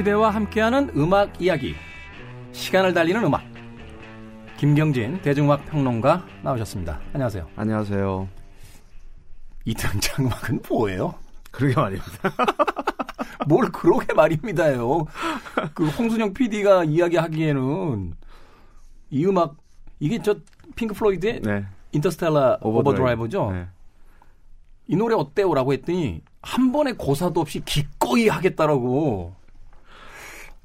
시대와 함께하는 음악 이야기 시간을 달리는 음악 김경진 대중음악 평론가 나오셨습니다. 안녕하세요. 안녕하세요. 이 등장 음악은 뭐예요? 그러게 말입니다. 뭘 그러게 말입니다요. 그 홍순영 PD가 이야기하기에는 이 음악 이게 저 핑크 플로이드의 네. Interstellar Overdrive죠. 네. 이 노래 어때요라고 했더니 한 번의 고사도 없이 기꺼이 하겠다라고.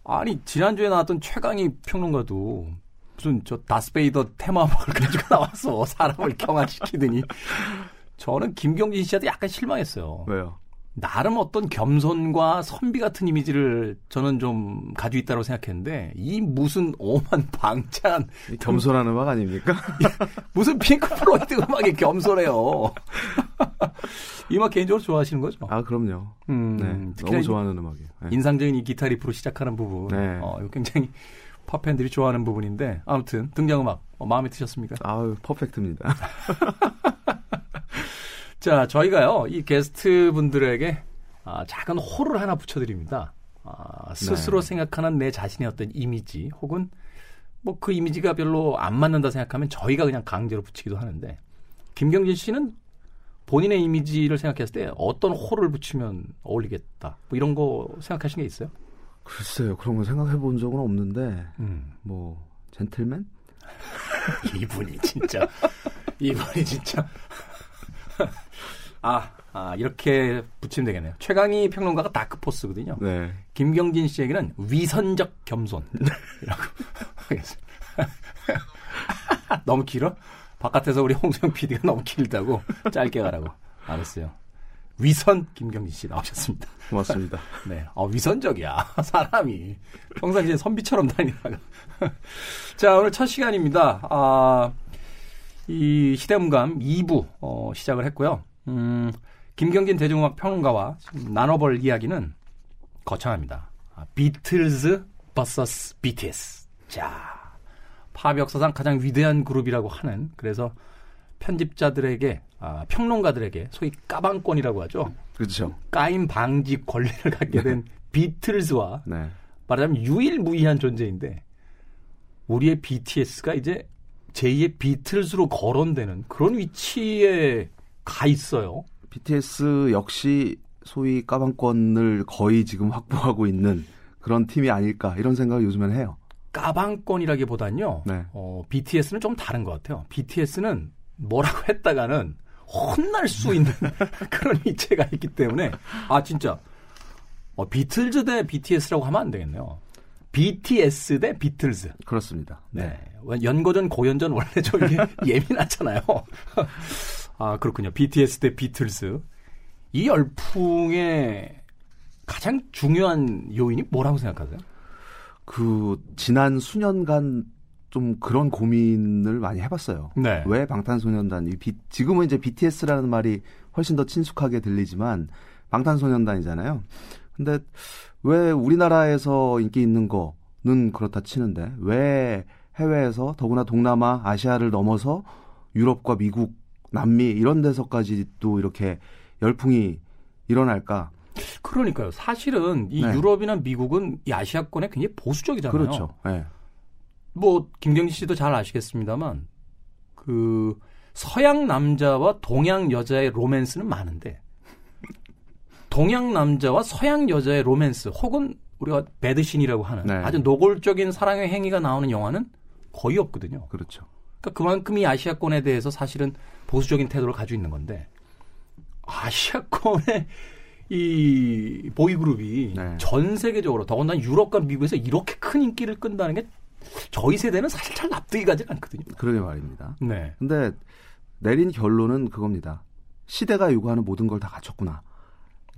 아니 지난주에 나왔던 최강희 평론가도 무슨 저 다스베이더 테마음악을 가지고 나와서 사람을 경악시키더니 저는 김경진 씨한테 약간 실망했어요. 왜요? 나름 어떤 겸손과 선비 같은 이미지를 저는 좀 가지고 있다고 생각했는데 이 무슨 오만방자 겸손한 음악 아닙니까? 무슨 핑크 플로이드 음악이 겸손해요. 이 음악 개인적으로 좋아하시는 거죠? 아 그럼요. 음, 네, 너무 좋아하는 음악이에요. 네. 인상적인 이 기타 riff로 시작하는 부분, 네. 어, 굉장히 팝 팬들이 좋아하는 부분인데 아무튼 등장 음악 어, 마음에 드셨습니까? 아유 퍼펙트입니다. 자, 저희가요, 이 게스트 분들에게 아, 작은 호를 하나 붙여드립니다. 아, 스스로 네. 생각하는 내 자신의 어떤 이미지 혹은 뭐 그 이미지가 별로 안 맞는다 생각하면 저희가 그냥 강제로 붙이기도 하는데 김경진 씨는 본인의 이미지를 생각했을 때 어떤 호를 붙이면 어울리겠다 뭐 이런 거 생각하신 게 있어요? 글쎄요 그런 거 생각해 본 적은 없는데 음. 뭐 젠틀맨? 이분이 진짜 이분이 진짜 아, 아, 이렇게 붙이면 되겠네요. 최강희 평론가가 다크포스거든요. 네. 김경진 씨에게는 위선적 겸손. 이라고 하겠습니다. 너무 길어? 바깥에서 우리 홍수영 PD가 너무 길다고 짧게 가라고. 알았어요. 위선 김경진 씨 나오셨습니다. 고맙습니다. 네. 어, 위선적이야. 사람이. 평상시에 선비처럼 다니다가. 자, 오늘 첫 시간입니다. 아, 이 시대음감 2부 어, 시작을 했고요. 음, 김경진 대중음악 평론가와 나눠볼 이야기는 거창합니다. 아, 비틀즈 vs BTS. 자, 팝 역사상 가장 위대한 그룹이라고 하는 그래서 편집자들에게 아, 평론가들에게 소위 까방권이라고 하죠. 그렇죠. 까임 방지 권리를 갖게 된 네. 비틀즈와 네. 말하자면 유일무이한 존재인데 우리의 BTS가 이제 제2의 비틀즈로 거론되는 그런 위치에 가 있어요. BTS 역시 소위 까방권을 거의 지금 확보하고 있는 그런 팀이 아닐까 이런 생각을 요즘엔 해요. 까방권이라기보단요. 네. 어, BTS는 좀 다른 것 같아요. BTS는 뭐라고 했다가는 혼날 수 있는 그런 이체가 있기 때문에 아 진짜 어, 비틀즈 대 BTS라고 하면 안 되겠네요. BTS 대 비틀즈. 그렇습니다. 네. 네. 연고전 고연전 원래 좀 예민하잖아요. 아 그렇군요. BTS 대 비틀즈. 이 열풍의 가장 중요한 요인이 뭐라고 생각하세요? 그 지난 수년간 좀 그런 고민을 많이 해봤어요. 네. 왜 방탄소년단 이 비, 지금은 이제 BTS라는 말이 훨씬 더 친숙하게 들리지만 방탄소년단이잖아요. 근데 왜 우리나라에서 인기 있는 거는 그렇다 치는데 왜 해외에서 더구나 동남아, 아시아를 넘어서 유럽과 미국, 남미 이런 데서까지도 이렇게 열풍이 일어날까? 그러니까요. 사실은 이 네. 유럽이나 미국은 이 아시아권에 굉장히 보수적이잖아요. 그렇죠. 네. 뭐 김경진 씨도 잘 아시겠습니다만 그 서양 남자와 동양 여자의 로맨스는 많은데 동양 남자와 서양 여자의 로맨스 혹은 우리가 배드신이라고 하는 네. 아주 노골적인 사랑의 행위가 나오는 영화는 거의 없거든요. 그렇죠. 그러니까 그만큼 이 아시아권에 대해서 사실은 보수적인 태도를 가지고 있는 건데 아시아권의 이 보이그룹이 네. 전 세계적으로 더군다나 유럽과 미국에서 이렇게 큰 인기를 끈다는 게 저희 세대는 사실 잘 납득이 가지 않거든요. 그러게 말입니다. 네. 근데 내린 결론은 그겁니다. 시대가 요구하는 모든 걸 다 갖췄구나.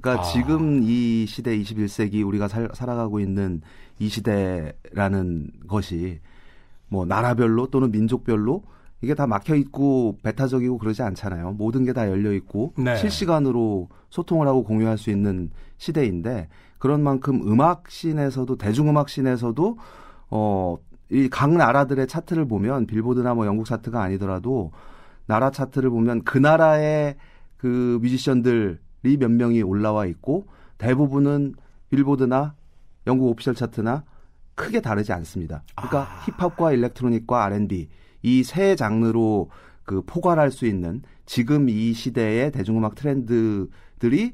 그러니까 아. 지금 이 시대 21세기 우리가 살, 살아가고 있는 이 시대라는 것이 뭐 나라별로 또는 민족별로 이게 다 막혀 있고 배타적이고 그러지 않잖아요. 모든 게 다 열려 있고 네. 실시간으로 소통을 하고 공유할 수 있는 시대인데 그런 만큼 음악 씬에서도 대중음악 씬에서도 어이 각 나라들의 차트를 보면 빌보드나 뭐 영국 차트가 아니더라도 나라 차트를 보면 그 나라의 그 뮤지션들 몇 명이 올라와 있고 대부분은 빌보드나 영국 오피셜 차트나 크게 다르지 않습니다. 그러니까 아. 힙합과 일렉트로닉과 R&B 이 세 장르로 그 포괄할 수 있는 지금 이 시대의 대중음악 트렌드들이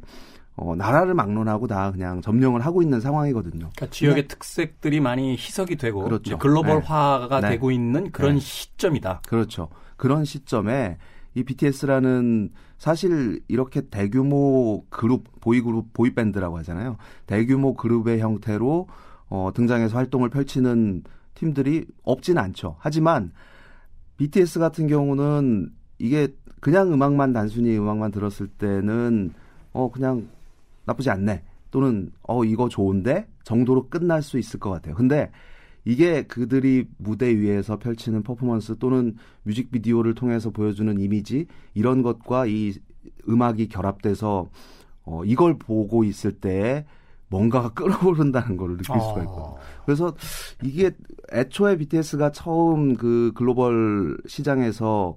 어, 나라를 막론하고 다 그냥 점령을 하고 있는 상황이거든요. 그러니까 지역의 네. 특색들이 많이 희석이 되고 그렇죠. 글로벌화가 네. 되고 있는 그런 네. 시점이다. 그렇죠. 그런 시점에 이 BTS라는 사실 이렇게 대규모 그룹 보이 그룹 보이 밴드라고 하잖아요. 대규모 그룹의 형태로 어, 등장해서 활동을 펼치는 팀들이 없지는 않죠. 하지만 BTS 같은 경우는 이게 그냥 음악만 단순히 음악만 들었을 때는 어 그냥 나쁘지 않네 또는 어 이거 좋은데 정도로 끝날 수 있을 것 같아요. 근데 이게 그들이 무대 위에서 펼치는 퍼포먼스 또는 뮤직비디오를 통해서 보여주는 이미지 이런 것과 이 음악이 결합돼서 어 이걸 보고 있을 때 뭔가가 끓어오른다는 걸 느낄 수가 아. 있거든요. 그래서 이게 애초에 BTS가 처음 그 글로벌 시장에서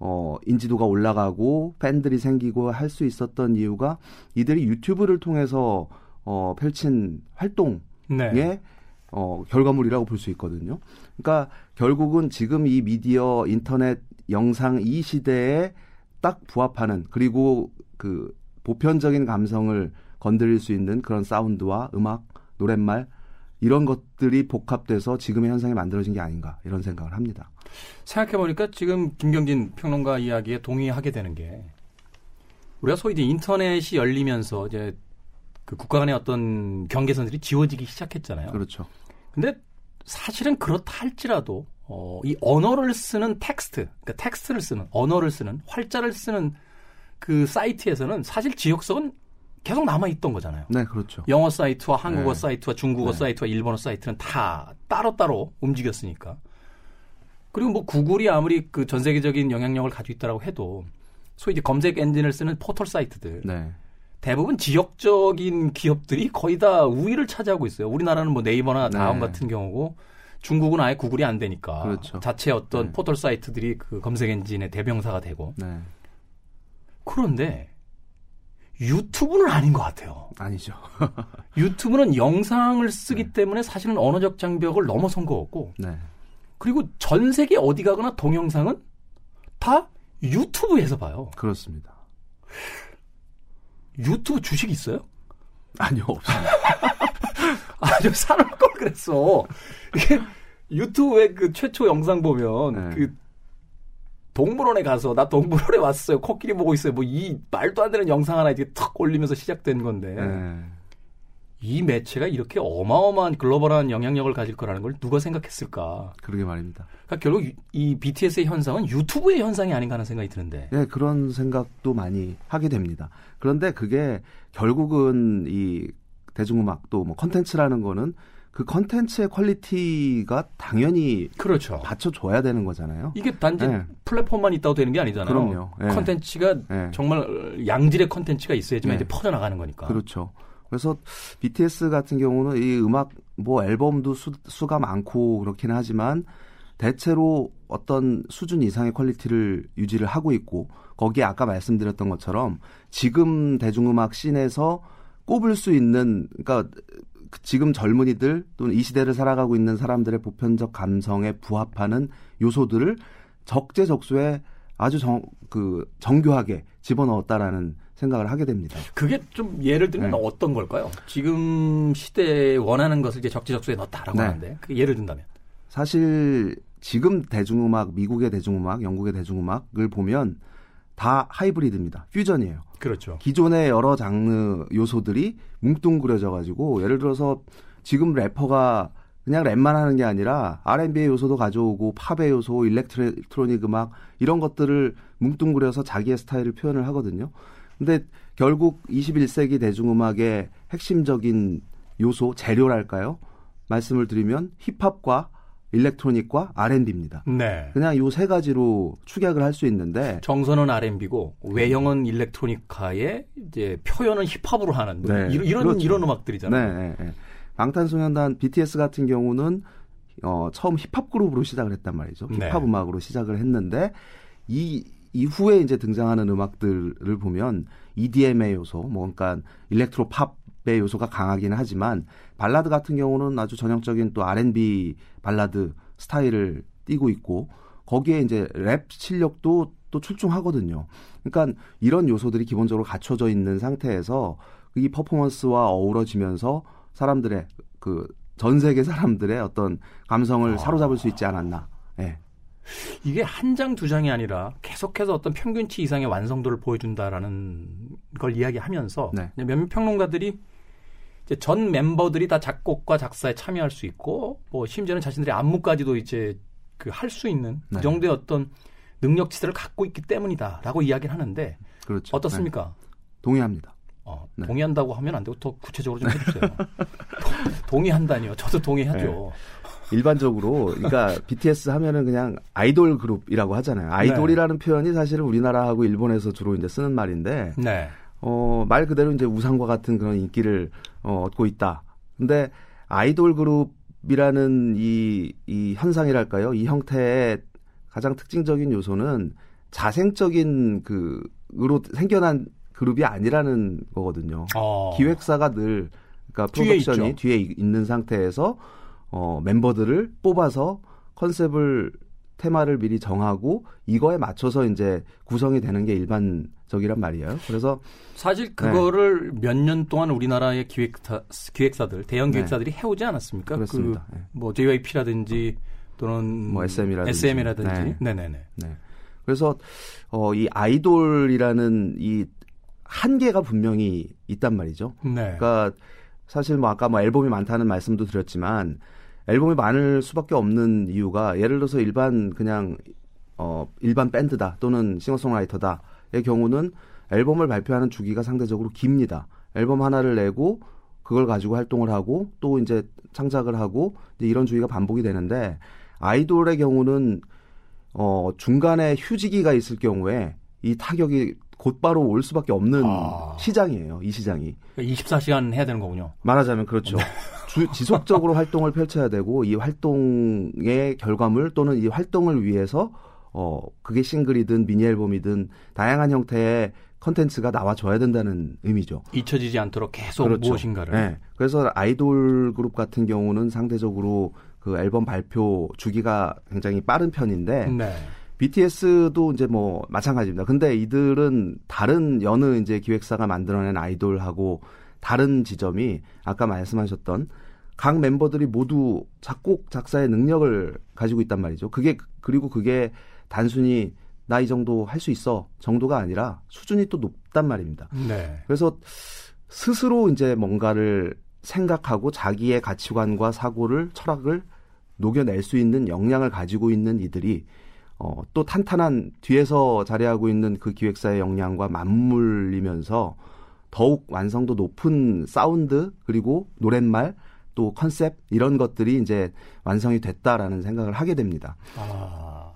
어, 인지도가 올라가고 팬들이 생기고 할 수 있었던 이유가 이들이 유튜브를 통해서 어, 펼친 활동의 네. 어, 결과물이라고 볼 수 있거든요. 그러니까 결국은 지금 이 미디어, 인터넷, 영상 이 시대에 딱 부합하는 그리고 그 보편적인 감성을 건드릴 수 있는 그런 사운드와 음악, 노랫말 이런 것들이 복합돼서 지금의 현상이 만들어진 게 아닌가 이런 생각을 합니다. 생각해 보니까 지금 김경진 평론가 이야기에 동의하게 되는 게 우리가 소위 이제 인터넷이 열리면서 이제 그 국가 간의 어떤 경계선들이 지워지기 시작했잖아요. 그렇죠. 근데 사실은 그렇다 할지라도 어, 이 언어를 쓰는 텍스트, 그러니까 텍스트를 쓰는 언어를 쓰는 활자를 쓰는 그 사이트에서는 사실 지역성은 계속 남아 있던 거잖아요. 네, 그렇죠. 영어 사이트와 한국어 네. 사이트와 중국어 네. 사이트와 일본어 사이트는 다 따로따로 움직였으니까. 그리고 뭐 구글이 아무리 그 전 세계적인 영향력을 가지고 있다라고 해도 소위 이제 검색 엔진을 쓰는 포털 사이트들 네. 대부분 지역적인 기업들이 거의 다 우위를 차지하고 있어요. 우리나라는 뭐 네이버나 다음 네. 같은 경우고 중국은 아예 구글이 안 되니까 그렇죠. 자체 어떤 네. 포털 사이트들이 그 검색 엔진의 대명사가 되고 네. 그런데 유튜브는 아닌 것 같아요. 아니죠. 유튜브는 영상을 쓰기 네. 때문에 사실은 언어적 장벽을 넘어선 것 같고, 네. 그리고 전 세계 어디 가거나 동영상은 다 유튜브에서 봐요. 그렇습니다. 유튜브 주식 있어요? 아니요, 없습니다. 아주 사놓을 걸 그랬어. 이게 유튜브에 그 최초 영상 보면 네. 그 동물원에 가서 나 동물원에 왔어요. 코끼리 보고 있어요. 뭐 이 말도 안 되는 영상 하나 이렇게 탁 올리면서 시작된 건데. 네. 이 매체가 이렇게 어마어마한 글로벌한 영향력을 가질 거라는 걸 누가 생각했을까? 그러게 말입니다. 그러니까 결국 이 BTS의 현상은 유튜브의 현상이 아닌가 하는 생각이 드는데. 네, 그런 생각도 많이 하게 됩니다. 그런데 그게 결국은 이 대중음악 또 뭐 컨텐츠라는 거는 그 컨텐츠의 quality가 당연히 그렇죠. 받쳐줘야 되는 거잖아요. 이게 단지 네. 플랫폼만 있다고 되는 게 아니잖아요. 그럼요. 네. 컨텐츠가 네. 정말 양질의 컨텐츠가 있어야지만 이제 퍼져나가는 거니까. 그렇죠. 그래서 BTS 같은 경우는 이 음악 뭐 앨범도 수, 수가 많고 그렇긴 하지만 대체로 어떤 수준 이상의 quality를 유지를 하고 있고 거기에 아까 말씀드렸던 것처럼 지금 대중음악 scene에서 꼽을 수 있는 그러니까 지금 젊은이들 또는 이 시대를 살아가고 있는 사람들의 보편적 감성에 부합하는 요소들을 적재적소에 아주 정, 그 정교하게 집어넣었다라는 생각을 하게 됩니다. 그게 좀 예를 들면 네. 어떤 걸까요? 지금 시대에 원하는 것을 이제 적재적소에 넣었다라고 네. 하는데 그 예를 든다면 사실 지금 대중음악, 미국의 대중음악, 영국의 대중음악을 보면 다 하이브리드입니다. 퓨전이에요. 그렇죠. 기존의 여러 장르 요소들이 뭉뚱그려져 가지고 예를 들어서 지금 래퍼가 그냥 랩만 하는 게 아니라 R&B의 요소도 가져오고 팝의 요소, 일렉트로닉 음악 이런 것들을 뭉뚱그려서 자기의 스타일을 표현을 하거든요. 근데 결국 21세기 대중음악의 핵심적인 요소, 재료랄까요? 말씀을 드리면 힙합과 일렉트로닉과 R&B입니다. 네. 그냥 요 세 가지로 축약을 할 수 있는데 정선은 R&B고 외형은 일렉트로닉화에 이제 표현은 힙합으로 하는 뭐 네. 이런 이런, 그렇죠. 이런 음악들이잖아요. 네, 네, 네. 방탄소년단 BTS 같은 경우는 어, 처음 힙합 그룹으로 시작을 했단 말이죠. 네. 힙합 음악으로 시작을 했는데 이 이후에 이제 등장하는 음악들을 보면 EDM의 요소, 뭐 그러니까 electro pop 랩의 요소가 강하기는 하지만 발라드 같은 경우는 아주 전형적인 또 R&B 발라드 스타일을 띠고 있고 거기에 이제 랩 실력도 또 출중하거든요. 그러니까 이런 요소들이 기본적으로 갖춰져 있는 상태에서 이 퍼포먼스와 어우러지면서 사람들의 그 전 세계 사람들의 어떤 감성을 아. 사로잡을 수 있지 않았나. 예. 네. 이게 한 장, 두 장이 아니라 계속해서 어떤 평균치 이상의 완성도를 보여준다라는 걸 이야기하면서 네. 몇몇 평론가들이 이제 전 멤버들이 다 작곡과 작사에 참여할 수 있고 뭐 심지어는 자신들의 안무까지도 이제 그 할 수 있는 그 네. 그 정도의 어떤 능력치들을 갖고 있기 때문이다라고 이야기를 하는데 그렇죠. 어떻습니까? 네. 동의합니다. 어, 네. 동의한다고 하면 안 되고 더 구체적으로 좀 해주세요. 동의한다니요. 저도 동의하죠. 네. 일반적으로 그러니까 BTS 하면은 그냥 아이돌 그룹이라고 하잖아요. 아이돌이라는 네. 표현이 사실은 우리나라하고 일본에서 주로 이제 쓰는 말인데 네. 어, 말 그대로 이제 우상과 같은 그런 인기를 어, 얻고 있다. 근데 아이돌 그룹이라는 이, 이 현상이랄까요? 이 형태의 가장 특징적인 요소는 자생적인 그, 으로 생겨난 그룹이 아니라는 거거든요. 어. 기획사가 늘, 그러니까 프로덕션이 뒤에, 뒤에 있는 상태에서 어, 멤버들을 뽑아서 컨셉을 테마를 미리 정하고 이거에 맞춰서 이제 구성이 되는 게 일반적이란 말이에요. 그래서 사실 그거를 네. 몇년 동안 우리나라의 기획사, 기획사들 대형 네. 기획사들이 네. 해오지 않았습니까? 그렇습니다. 그, 뭐 JYP라든지 또는 뭐 SM이라든지, SM이라든지. 네. 네네 네. 그래서 어, 이 아이돌이라는 이 한계가 분명히 있단 말이죠. 네. 그러니까 사실 뭐 아까 뭐 앨범이 많다는 말씀도 드렸지만 앨범이 많을 수밖에 없는 이유가 예를 들어서 일반 그냥 어 일반 밴드다 또는 싱어송라이터다의 경우는 앨범을 발표하는 주기가 상대적으로 깁니다. 앨범 하나를 내고 그걸 가지고 활동을 하고 또 이제 창작을 하고 이제 이런 주기가 반복이 되는데 아이돌의 경우는 어 중간에 휴지기가 있을 경우에 이 타격이 곧바로 올 수밖에 없는 아. 시장이에요. 이 시장이. 24시간 그러니까 해야 되는 거군요. 말하자면 그렇죠. 네. 주, 지속적으로 활동을 펼쳐야 되고 이 활동의 결과물 또는 이 활동을 위해서 어 그게 싱글이든 미니 앨범이든 다양한 형태의 컨텐츠가 나와줘야 된다는 의미죠. 잊혀지지 않도록 계속 그렇죠. 무엇인가를. 네. 그래서 아이돌 그룹 같은 경우는 상대적으로 그 앨범 발표 주기가 굉장히 빠른 편인데 네. BTS도 이제 뭐 마찬가지입니다. 근데 이들은 다른 여느 이제 기획사가 만들어낸 아이돌하고 다른 지점이 아까 말씀하셨던 각 멤버들이 모두 작곡 작사의 능력을 가지고 있단 말이죠. 그게 그리고 그게 단순히 나 이 정도 할 수 있어 정도가 아니라 수준이 또 높단 말입니다. 네. 그래서 스스로 이제 뭔가를 생각하고 자기의 가치관과 사고를 철학을 녹여낼 수 있는 역량을 가지고 있는 이들이 어, 또 탄탄한 뒤에서 자리하고 있는 그 기획사의 역량과 맞물리면서 더욱 완성도 높은 사운드 그리고 노랫말 또 컨셉 이런 것들이 이제 완성이 됐다라는 생각을 하게 됩니다. 아,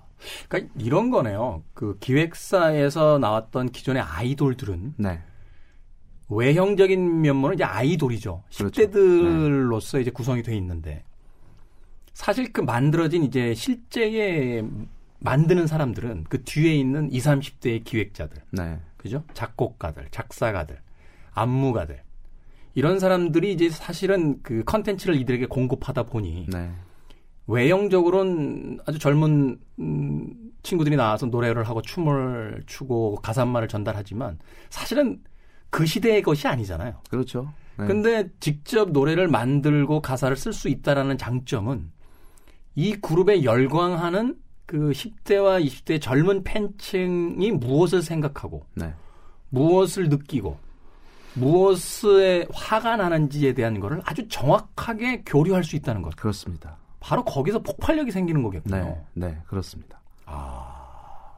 그러니까 이런 거네요. 그 기획사에서 나왔던 기존의 아이돌들은 네. 외형적인 면모는 이제 아이돌이죠. 그렇죠. 10대들로서 네. 이제 구성이 돼 있는데 사실 그 만들어진 이제 실제의 만드는 사람들은 그 뒤에 있는 20, 30대의 기획자들. 네. 그죠? 작곡가들, 작사가들, 안무가들. 이런 사람들이 이제 사실은 그 컨텐츠를 이들에게 공급하다 보니 네. 외형적으로는 아주 젊은 음, 친구들이 나와서 노래를 하고 춤을 추고 가사말을 전달하지만 사실은 그 시대의 것이 아니잖아요. 그렇죠. 네. 근데 직접 노래를 만들고 가사를 쓸 수 있다라는 장점은 이 그룹에 열광하는 그 10대와 20대 젊은 팬층이 무엇을 생각하고 네. 무엇을 느끼고 무엇에 화가 나는지에 대한 거를 아주 정확하게 교류할 수 있다는 것. 그렇습니다. 바로 거기서 폭발력이 생기는 거겠군요. 네, 네 그렇습니다. 아.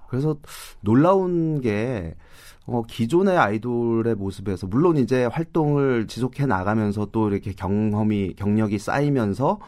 그래서 놀라운 게 어, 기존의 아이돌의 모습에서 물론 이제 활동을 지속해 나가면서 또 이렇게 경험이 경력이 쌓이면서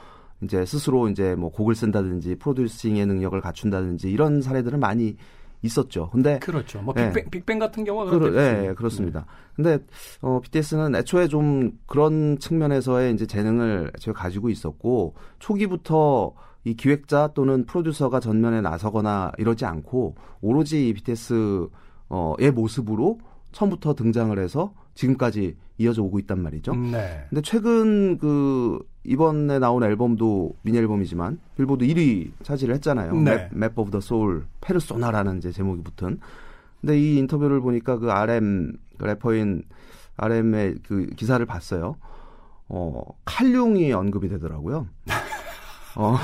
이제 스스로 이제 뭐 곡을 쓴다든지 프로듀싱의 능력을 갖춘다든지 이런 사례들은 많이 있었죠. 근데 그렇죠. 뭐 빅뱅, 네. 빅뱅 같은 경우가 그렇, 네, 그렇습니다. 네. 근데 어 BTS는 애초에 좀 그런 측면에서의 이제 재능을 애초에 가지고 있었고 초기부터 이 기획자 또는 프로듀서가 전면에 나서거나 이러지 않고 오로지 BTS 어의 모습으로 처음부터 등장을 해서 지금까지 이어져 오고 있단 말이죠. 네. 근데 최근 그 이번에 나온 앨범도 미니 앨범이지만 빌보드 1위 차지를 했잖아요. 네. Map of the Soul Persona라는 이제 제목이 붙은. 근데 이 인터뷰를 보니까 그 RM 그 래퍼인 RM의 그 기사를 봤어요. 어, 칼륨이 언급이 되더라고요. 어.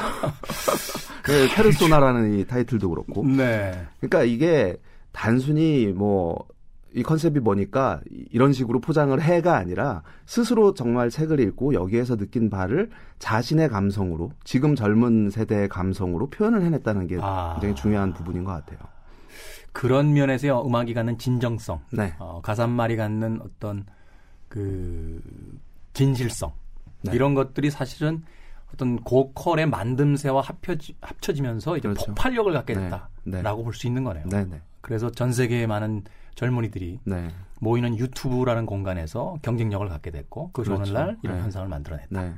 그 페르소나라는 이 타이틀도 그렇고. 네. 그러니까 이게 단순히 뭐 이 컨셉이 뭐니까 이런 식으로 포장을 해가 아니라 스스로 정말 책을 읽고 여기에서 느낀 바를 자신의 감성으로 지금 젊은 세대의 감성으로 표현을 해냈다는 게 아. 굉장히 중요한 부분인 것 같아요. 그런 면에서 음악이 갖는 진정성, 네. 어, 가사말이 갖는 어떤 그 진실성 네. 이런 것들이 사실은 어떤 고퀄의 만듦새와 합혀지, 합쳐지면서 이제 그렇죠. 폭발력을 갖게 됐다라고 네. 네. 볼수 있는 거네요. 네, 네. 그래서 전 세계의 많은 젊은이들이 네. 모이는 유튜브라는 공간에서 경쟁력을 갖게 됐고 그 그렇죠. 오늘날 이런 현상을 만들어냈다.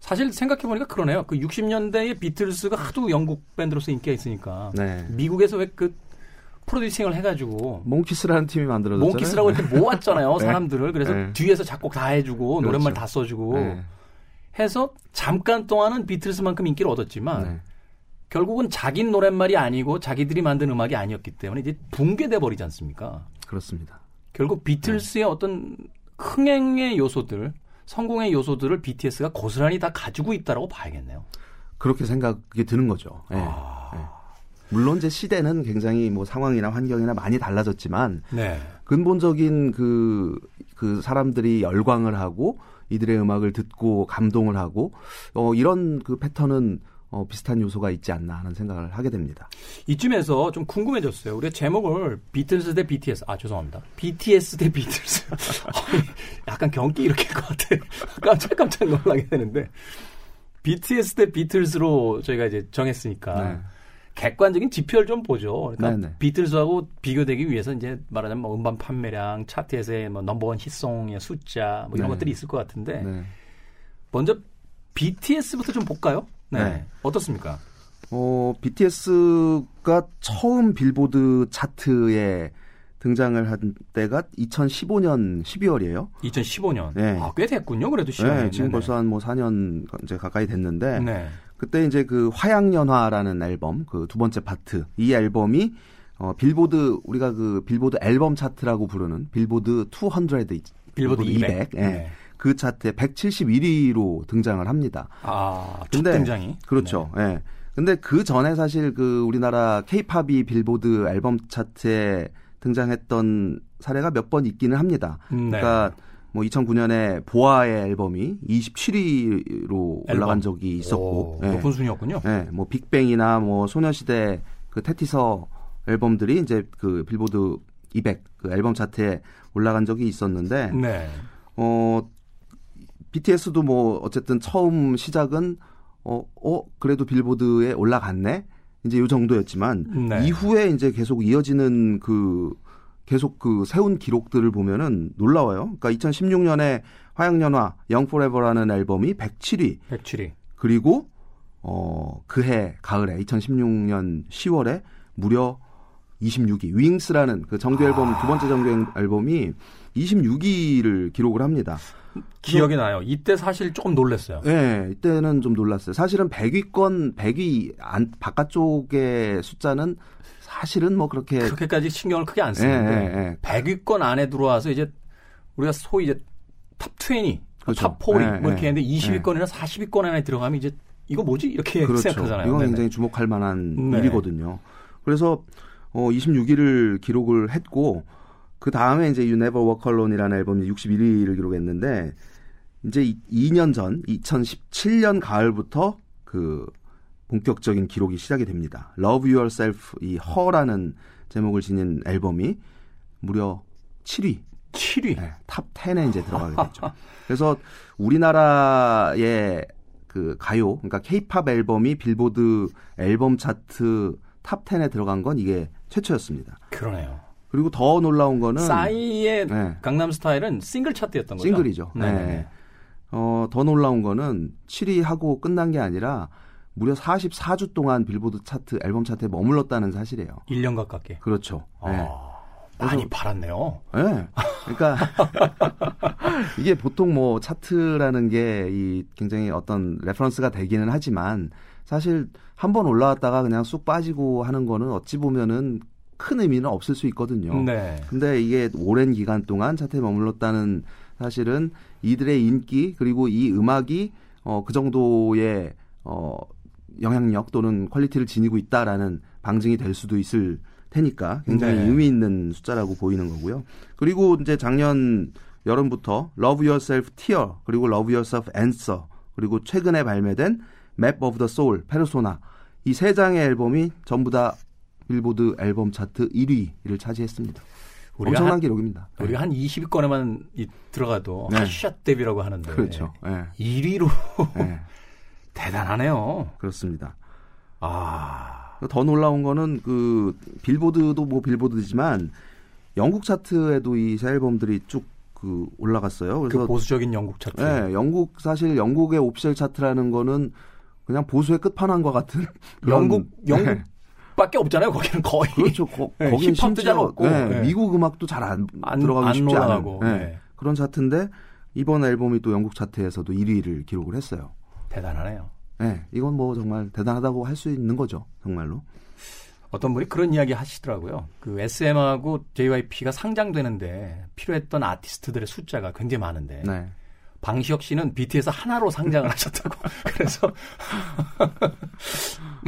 사실 생각해 보니까 그러네요. 그 60년대에 비틀스가 하도 영국 밴드로서 인기가 있으니까 미국에서 왜 그 producing을 해가지고 몽키스라는 팀이 만들어졌잖아요. 몽키스라고 이렇게 모았잖아요 사람들을. 그래서 뒤에서 작곡 다 해주고 그렇죠. 노랫말 다 써주고. 해서 잠깐 동안은 비틀스만큼 인기를 얻었지만 네. 결국은 자기 노랫말이 아니고 자기들이 만든 음악이 아니었기 때문에 이제 붕괴돼 버리지 않습니까? 그렇습니다. 결국 비틀스의 네. 어떤 흥행의 요소들, 성공의 요소들을 BTS가 고스란히 다 가지고 있다라고 봐야겠네요. 그렇게 생각이 드는 거죠. 네. 아... 네. 물론 이제 시대는 굉장히 뭐 상황이나 환경이나 많이 달라졌지만 네. 근본적인 그, 그 사람들이 열광을 하고 이들의 음악을 듣고 감동을 하고 어, 이런 그 패턴은 어, 비슷한 요소가 있지 않나 하는 생각을 하게 됩니다. 이쯤에서 좀 궁금해졌어요. 우리가 제목을 비틀스 대 BTS, 아, 죄송합니다. BTS 대 비틀스. 약간 경기 이렇게 할 것 같아. 깜짝깜짝 놀라게 되는데. BTS 대 비틀스로 저희가 이제 정했으니까. 네. 객관적인 지표를 좀 보죠. 그러니까 네네. 비틀즈하고 비교되기 위해서 이제 말하자면 뭐 음반 판매량, 차트에서의 뭐 넘버원 히송의 숫자 뭐 이런 네. 것들이 있을 것 같은데 네. 먼저 BTS부터 좀 볼까요? 네. 네. 어떻습니까? 어, BTS가 처음 빌보드 차트에 등장을 한 때가 2015년 12월이에요. 2015년. 네. 아, 꽤 됐군요. 그래도 시간이. 네, 지금 벌써 한 뭐 4년 이제 가까이 됐는데 네. 그때 이제 그 화양연화라는 앨범 그 두 번째 파트 이 앨범이 어 빌보드 우리가 그 빌보드 앨범 차트라고 부르는 빌보드 200 빌보드 200, 200 예. 네. 그 차트에 171위로 등장을 합니다. 아, 근데 등장이 그렇죠. 네. 예. 근데 그 전에 사실 그 우리나라 케이팝이 빌보드 앨범 차트에 등장했던 사례가 몇 번 있기는 합니다. 네. 그러니까 뭐 2009년에 보아의 앨범이 27위로 앨범. 올라간 적이 있었고 오, 네. 높은 순위였군요. 네, 뭐 빅뱅이나 뭐 소녀시대 그 테티서 앨범들이 이제 그 빌보드 200 그 앨범 차트에 올라간 적이 있었는데 네. 어 BTS도 뭐 어쨌든 처음 시작은 어, 어 그래도 빌보드에 올라갔네 이제 요 정도였지만 네. 이후에 이제 계속 이어지는 그 계속 그 세운 기록들을 보면은 놀라워요. 그러니까 2016년에 화양연화 영포레버라는 앨범이 107위. 107위. 그리고 어 그해 가을에 2016년 10월에 무려 26위. 윙스라는 그 정규 앨범 아. 두 번째 정규 앨범이 26위를 기록을 합니다. 기억이 나요. 이때 사실 조금 놀랐어요. 네, 이때는 좀 놀랐어요. 사실은 100위권 100위 안 바깥쪽의 숫자는 사실은 뭐 그렇게 그렇게까지 신경을 크게 안 쓰는데 예, 예, 예. 100위권 안에 들어와서 이제 우리가 소위 이제 top 20, 그렇죠. top 40, 예, 뭐 이렇게 예. 했는데 20위권이나 40위권 안에 들어가면 이제 이거 뭐지 이렇게 그렇죠. 생각하잖아요. 이건 네네. 굉장히 주목할 만한 네. 일이거든요. 그래서 어 26위를 기록을 했고 그 다음에 이제 You Never Walk Alone이라는 앨범이 61위를 기록했는데 이제 2년 전 2017년 가을부터 그 본격적인 기록이 시작이 됩니다. Love Yourself 이 Her라는 제목을 지닌 앨범이 무려 7위. 7위. 네, top 10에 이제 들어가게 됐죠. 그래서 우리나라의 그 가요, 그러니까 케이팝 앨범이 빌보드 앨범 차트 top 10에 들어간 건 이게 최초였습니다. 그러네요. 그리고 더 놀라운 거는 싸이의 네. 강남 스타일은 싱글 차트였던 거죠. 싱글이죠. 네. 네. 어, 더 놀라운 거는 7위 하고 끝난 게 아니라 무려 44주 동안 빌보드 차트 앨범 차트에 머물렀다는 사실이에요. 1년 가깝게. 그렇죠. 아. 네. 많이 팔았네요. 예. 네. 그러니까 이게 보통 뭐 차트라는 게 이 굉장히 어떤 reference가 되기는 하지만 사실 한 번 올라왔다가 그냥 쑥 빠지고 하는 거는 어찌 보면은 큰 의미는 없을 수 있거든요. 네. 근데 이게 오랜 기간 동안 차트에 머물렀다는 사실은 이들의 인기 그리고 이 음악이 어, 그 정도의 어, 영향력 또는 quality를 지니고 있다라는 방증이 될 수도 있을 테니까 굉장히 네. 의미 있는 숫자라고 보이는 거고요. 그리고 이제 작년 여름부터 Love Yourself Tear 그리고 Love Yourself Answer 그리고 최근에 발매된 Map of the Soul, Persona 이 세 장의 앨범이 전부 다 빌보드 앨범 차트 1위를 차지했습니다. 엄청난 한, 기록입니다. 우리가 네. 한 20위권에만 들어가도 네. 샷 데뷔라고 하는데 그렇죠. 네. 1위로 네. 대단하네요. 그렇습니다. 아. 더 놀라운 거는 그 빌보드도 뭐 빌보드지만 영국 차트에도 이 새 앨범들이 쭉그 올라갔어요. 그래서 그 보수적인 영국 차트. 네, 영국 사실 영국의 오피셜 차트라는 거는 그냥 보수의 끝판왕과 같은 영국 영국 네. 밖에 없잖아요. 거기는 거의 그렇죠. 거, 네, 거긴 힙합도 잘 없고 네, 네. 미국 음악도 잘안 들어가기 쉽지 않은 네. 네. 그런 차트인데 이번 앨범이 또 영국 차트에서도 1위를 기록을 했어요. 대단하네요. 네, 이건 뭐 정말 대단하다고 할 수 있는 거죠, 정말로. 어떤 분이 그런 이야기 하시더라고요. 그 SM하고 JYP가 상장되는데 필요했던 아티스트들의 숫자가 굉장히 많은데 네. 방시혁 씨는 BTS 하나로 상장을 하셨다고. 그래서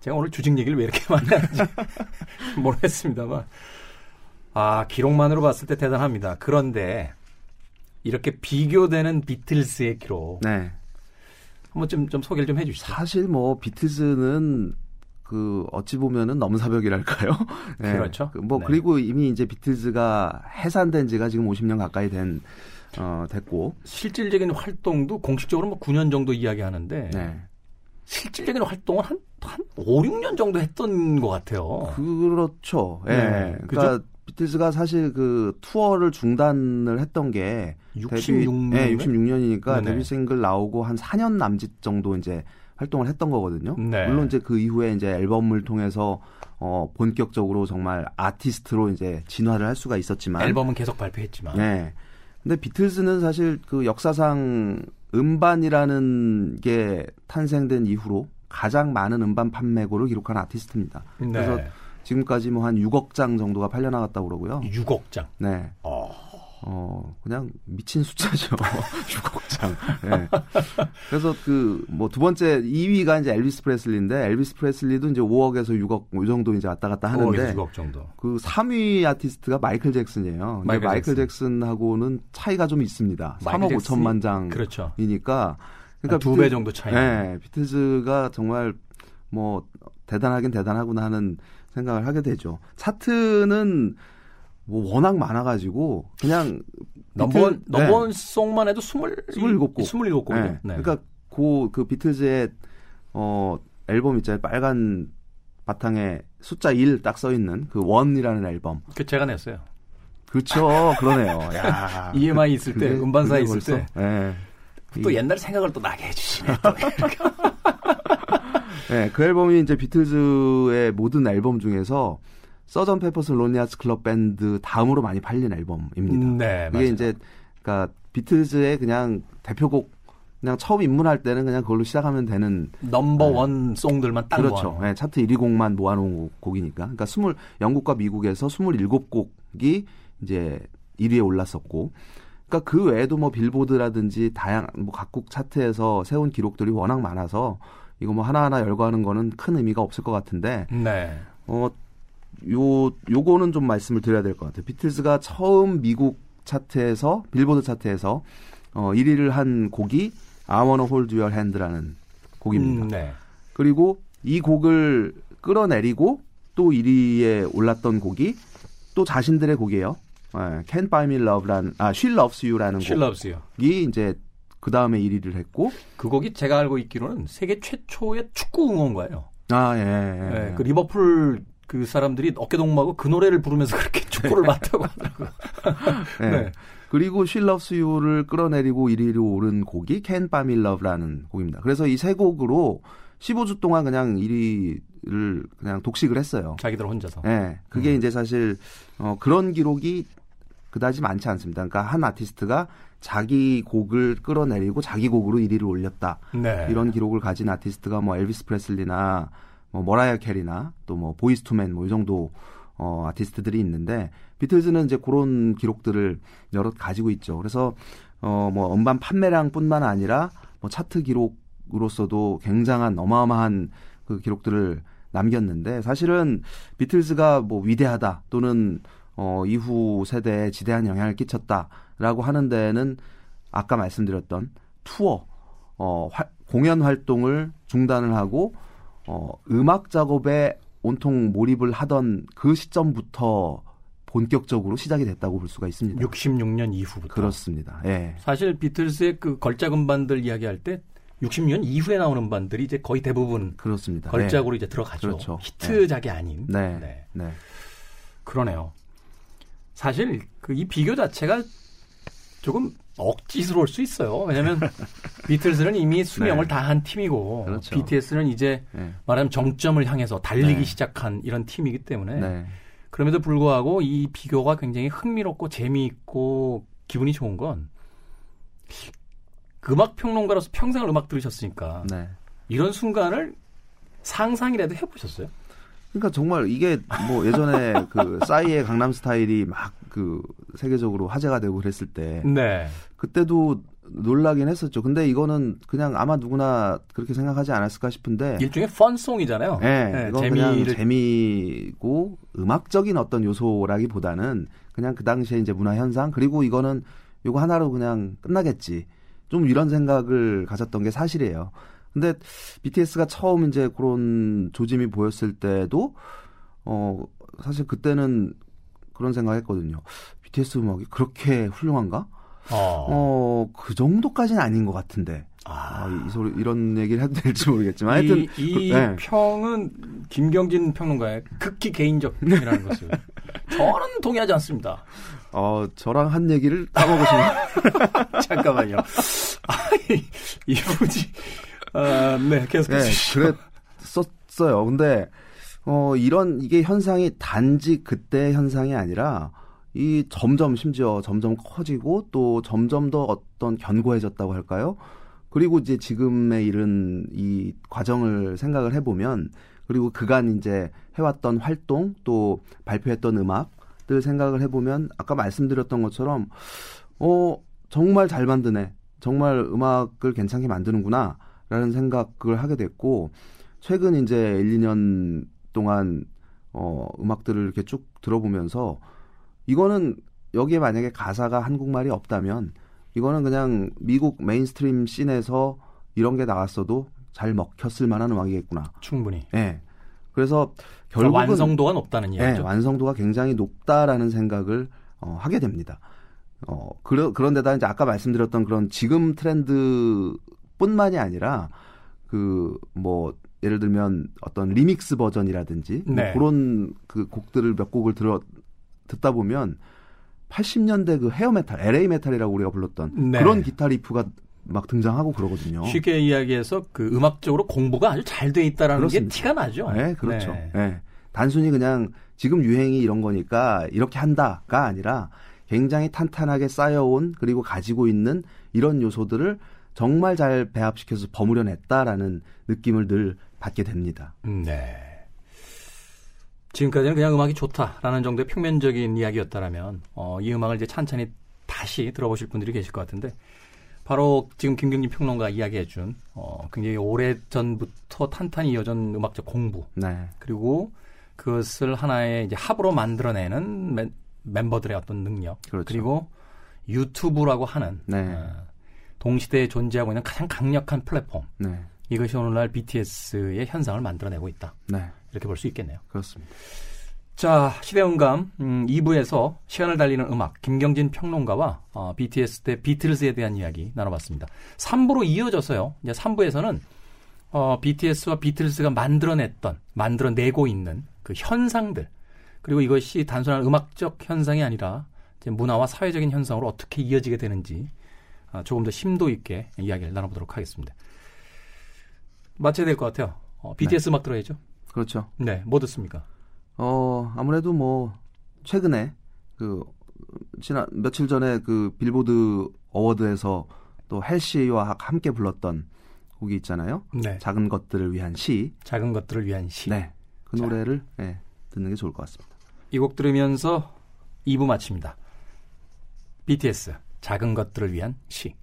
제가 오늘 주직 얘기를 왜 이렇게 많이 하는지 모르겠습니다만 아 기록만으로 봤을 때 대단합니다. 그런데 이렇게 비교되는 비틀스의 기록 네. 한번 좀, 좀 소개를 좀 해주시죠. 사실 뭐 비틀즈는 그 어찌 보면은 넘사벽이랄까요? 네. 그렇죠. 그뭐 네. 그리고 이미 이제 비틀즈가 해산된 지가 지금 50년 가까이 된 어, 됐고 실질적인 활동도 공식적으로 뭐 9년 정도 이야기하는데 네. 실질적인 활동은 한, 한 5, 6년 정도 했던 것 같아요. 그렇죠. 예. 네. 그러니까 비틀즈가 사실 그 투어를 중단을 했던 게 66년 네, 66년이니까 네네. 데뷔 싱글 나오고 한 4년 남짓 정도 이제 활동을 했던 거거든요. 네. 물론 이제 그 이후에 이제 앨범을 통해서 어 본격적으로 정말 아티스트로 이제 진화를 할 수가 있었지만 앨범은 계속 발표했지만 네. 근데 비틀즈는 사실 그 역사상 음반이라는 게 탄생된 이후로 가장 많은 음반 판매고를 기록한 아티스트입니다. 네. 그래서 지금까지 뭐 한 6억 장 정도가 팔려 나갔다고 그러고요. 6억 장. 네. 어. 어, 그냥 미친 숫자죠. 6억 장. 네. 그래서 그, 뭐 두 번째 2위가 이제 엘비스 프레슬리인데, 엘비스 프레슬리도 이제 5억에서 6억, 이 정도 이제 왔다 갔다 하는데, 6억 정도. 그 3위 아티스트가 마이클 잭슨이에요. 마이클, 마이클 잭슨. 하고는 차이가 좀 있습니다. 3억 5천만 장이니까. 그렇죠. 그러니까 두 배 정도 차이. 네. 비틀즈가 정말 뭐 대단하긴 대단하구나 하는 생각을 하게 되죠. 차트는 뭐 워낙 많아가지고 그냥 넘버원 네. 넘버원 송만 해도 스물 스물일곱 곡 스물일곱 곡. 네. 네. 그러니까 그, 그 비틀즈의 어 앨범 있잖아요. 빨간 바탕에 숫자 1 딱 써 있는 그 원이라는 앨범. 그 제가 냈어요. 그렇죠. 그러네요. 야. EMI 있을 때, 음반사 있을 때. 네. 또 옛날 생각을 또 나게 해주시네. 또 네, 그 앨범이 이제 비틀즈의 모든 앨범 중에서 Sergeant Pepper's Lonely Hearts Club Band 다음으로 많이 팔린 앨범입니다. 음, 네, 이게 맞아요. 이제 그러니까 비틀즈의 그냥 대표곡 그냥 처음 입문할 때는 그냥 그걸로 시작하면 되는 number 네. one song들만 딱 그렇죠. 네, 차트 1위 곡만 모아놓은 곡이니까. 그러니까 20 영국과 미국에서 27곡이 이제 1위에 올랐었고. 그러니까 그 외에도 뭐 빌보드라든지 다양 뭐 각국 차트에서 세운 기록들이 워낙 많아서 이거 뭐 하나하나 열거하는 거는 큰 의미가 없을 것 같은데. 네. 어, 요, 요거는 좀 말씀을 드려야 될 것 같아요. 비틀즈가 처음 미국 차트에서, 빌보드 차트에서, 어, 1위를 한 곡이 I wanna hold your hand라는 곡입니다. 음, 네. 그리고 이 곡을 끌어내리고 또 1위에 올랐던 곡이 또 자신들의 곡이에요. 네, Can't Buy Me Love라는, 아, She Loves You라는 She Loves You. 곡이 이제 그 다음에 1위를 했고 그 곡이 제가 알고 있기로는 세계 최초의 축구 응원가예요. 아 예. 예. 네, 그 리버풀 그 사람들이 어깨동무하고 그 노래를 부르면서 그렇게 축구를 맞다고 하더라고요. 네. 네. 그리고 She Loves You를 끌어내리고 1위로 오른 곡이 Can Buy Me Love라는 곡입니다. 그래서 이 세 곡으로 15주 동안 그냥 1위를 그냥 독식을 했어요. 자기들 혼자서. 네. 그게 음. 이제 사실 어 그런 기록이 그다지 많지 않습니다. 그러니까 한 아티스트가 자기 곡을 끌어내리고 자기 곡으로 1위를 올렸다. 네. 이런 기록을 가진 아티스트가 뭐 엘비스 프레슬리나 뭐 머라이어 캐리나 또 뭐 보이즈 투 멘 뭐 이 정도 어 아티스트들이 있는데 비틀즈는 이제 그런 기록들을 여러 가지고 있죠. 그래서 어 뭐 음반 판매량뿐만 아니라 뭐 차트 기록 으로서도 굉장한 어마어마한 그 기록들을 남겼는데 사실은 비틀즈가 뭐 위대하다 또는 어 이후 세대에 지대한 영향을 끼쳤다라고 하는 데는 아까 말씀드렸던 투어 어 화, 공연 활동을 중단을 하고 어 음악 작업에 온통 몰입을 하던 그 시점부터 본격적으로 시작이 됐다고 볼 수가 있습니다. 66년 이후부터. 그렇습니다. 예. 사실 비틀스의 그 걸작 음반들 이야기할 때 60년 이후에 나오는 음반들이 이제 거의 대부분 그렇습니다. 걸작으로 네. 이제 들어가죠. 그렇죠. 히트작이 네. 아닌. 네. 네. 네. 그러네요. 사실 그 이 비교 자체가 조금 억지스러울 수 있어요. 왜냐하면 비틀스는 이미 수명을 네. 다한 팀이고 그렇죠. BTS는 이제 네. 말하면 정점을 향해서 달리기 네. 시작한 이런 팀이기 때문에 네. 그럼에도 불구하고 이 비교가 굉장히 흥미롭고 재미있고 기분이 좋은 건 음악 평론가로서 평생을 음악 들으셨으니까 네. 이런 순간을 상상이라도 해보셨어요? 그러니까 정말 이게 뭐 예전에 그 싸이의 강남 스타일이 막 그 세계적으로 화제가 되고 그랬을 때 네. 그때도 놀라긴 했었죠. 근데 이거는 그냥 아마 누구나 그렇게 생각하지 않았을까 싶은데 일종의 펀송이잖아요. 네, 네 이건 재미를... 그냥 재미고 음악적인 어떤 요소라기보다는 그냥 그 당시에 이제 문화 현상 그리고 이거는 요거 하나로 그냥 끝나겠지. 좀 이런 생각을 가졌던 게 사실이에요. 근데 BTS가 처음 이제 그런 조짐이 보였을 때도 어 사실 그때는 그런 생각했거든요. BTS 음악이 그렇게 훌륭한가? 어, 어그 정도까지는 아닌 것 같은데. 아. 아, 이 소리 이런 얘기를 해도 될지 모르겠지만 하여튼 이, 이 그, 네. 평은 김경진 평론가의 극히 개인적 평이라는 것을 저는 동의하지 않습니다. 어 저랑 한 얘기를 까먹으시면 잠깐만요. 아, 이분이 아, 네 계속해 네, 그랬었어요. 근데 어 이런 이게 현상이 단지 그때 현상이 아니라 이 점점 심지어 점점 커지고 또 점점 더 어떤 견고해졌다고 할까요? 그리고 이제 지금에 이른 이 과정을 생각을 해보면 그리고 그간 이제 해왔던 활동 또 발표했던 음악 들 생각을 해보면 아까 말씀드렸던 것처럼 어 정말 잘 만드네 정말 음악을 괜찮게 만드는구나 라는 생각을 하게 됐고 최근 이제 1, 2년 동안 어 음악들을 이렇게 쭉 들어보면서 이거는 여기에 만약에 가사가 한국말이 없다면 이거는 그냥 미국 메인스트림 씬에서 이런 게 나왔어도 잘 먹혔을 만한 음악이겠구나. 충분히. 예. 네. 그래서 결국은 완성도가 높다는 이야기죠. 네, 완성도가 굉장히 높다라는 생각을 어, 하게 됩니다. 어, 그러, 그런데다 이제 아까 말씀드렸던 그런 지금 트렌드뿐만이 아니라 그 뭐 예를 들면 어떤 리믹스 버전이라든지 뭐 네. 뭐 그런 그 곡들을 몇 곡을 들어 듣다 보면 80년대 그 헤어 메탈, LA 메탈이라고 우리가 불렀던 네. 그런 기타 riff가 막 등장하고 그러거든요. 쉽게 이야기해서 그 음악적으로 공부가 아주 잘 돼 있다라는 그렇습니다. 게 티가 나죠. 네, 그렇죠. 네. 네. 단순히 그냥 지금 유행이 이런 거니까 이렇게 한다가 아니라 굉장히 탄탄하게 쌓여온 그리고 가지고 있는 이런 요소들을 정말 잘 배합시켜서 버무려냈다라는 느낌을 늘 받게 됩니다. 네. 지금까지는 그냥 음악이 좋다라는 정도의 평면적인 이야기였다라면 어, 이 음악을 이제 찬찬히 다시 들어보실 분들이 계실 것 같은데 바로 지금 김경진 평론가 이야기해준 어, 굉장히 오래 전부터 탄탄히 이어진 음악적 공부 네. 그리고 그것을 하나의 이제 합으로 만들어내는 멤, 멤버들의 어떤 능력 그렇죠. 그리고 유튜브라고 하는 네. 어, 동시대에 존재하고 있는 가장 강력한 플랫폼 네. 이것이 오늘날 BTS의 현상을 만들어내고 있다. 네. 이렇게 볼 수 있겠네요. 그렇습니다. 자, 시대음감 음, 2부에서 시간을 달리는 음악 김경진 평론가와 어, BTS 때 비틀즈에 대한 이야기 나눠봤습니다. 3부로 이어져서요. 이제 3부에서는 어, BTS와 비틀즈가 만들어냈던 만들어내고 있는 그 현상들 그리고 이것이 단순한 음악적 현상이 아니라 문화와 사회적인 현상으로 어떻게 이어지게 되는지 어, 조금 더 심도 있게 이야기를 나눠보도록 하겠습니다. 맞춰야 될 것 같아요. 어, BTS 네. 음악 들어야죠. 그렇죠. 네, 뭐 듣습니까? 어, 아무래도 뭐 최근에 그 지난 며칠 전에 그 빌보드 어워드에서 또 헬시와 함께 불렀던 곡이 있잖아요. 네. 작은 것들을 위한 시. 작은 것들을 위한 시. 네. 그 자. 노래를 네, 듣는 게 좋을 것 같습니다. 이 곡 들으면서 2부 마칩니다. BTS 작은 것들을 위한 시.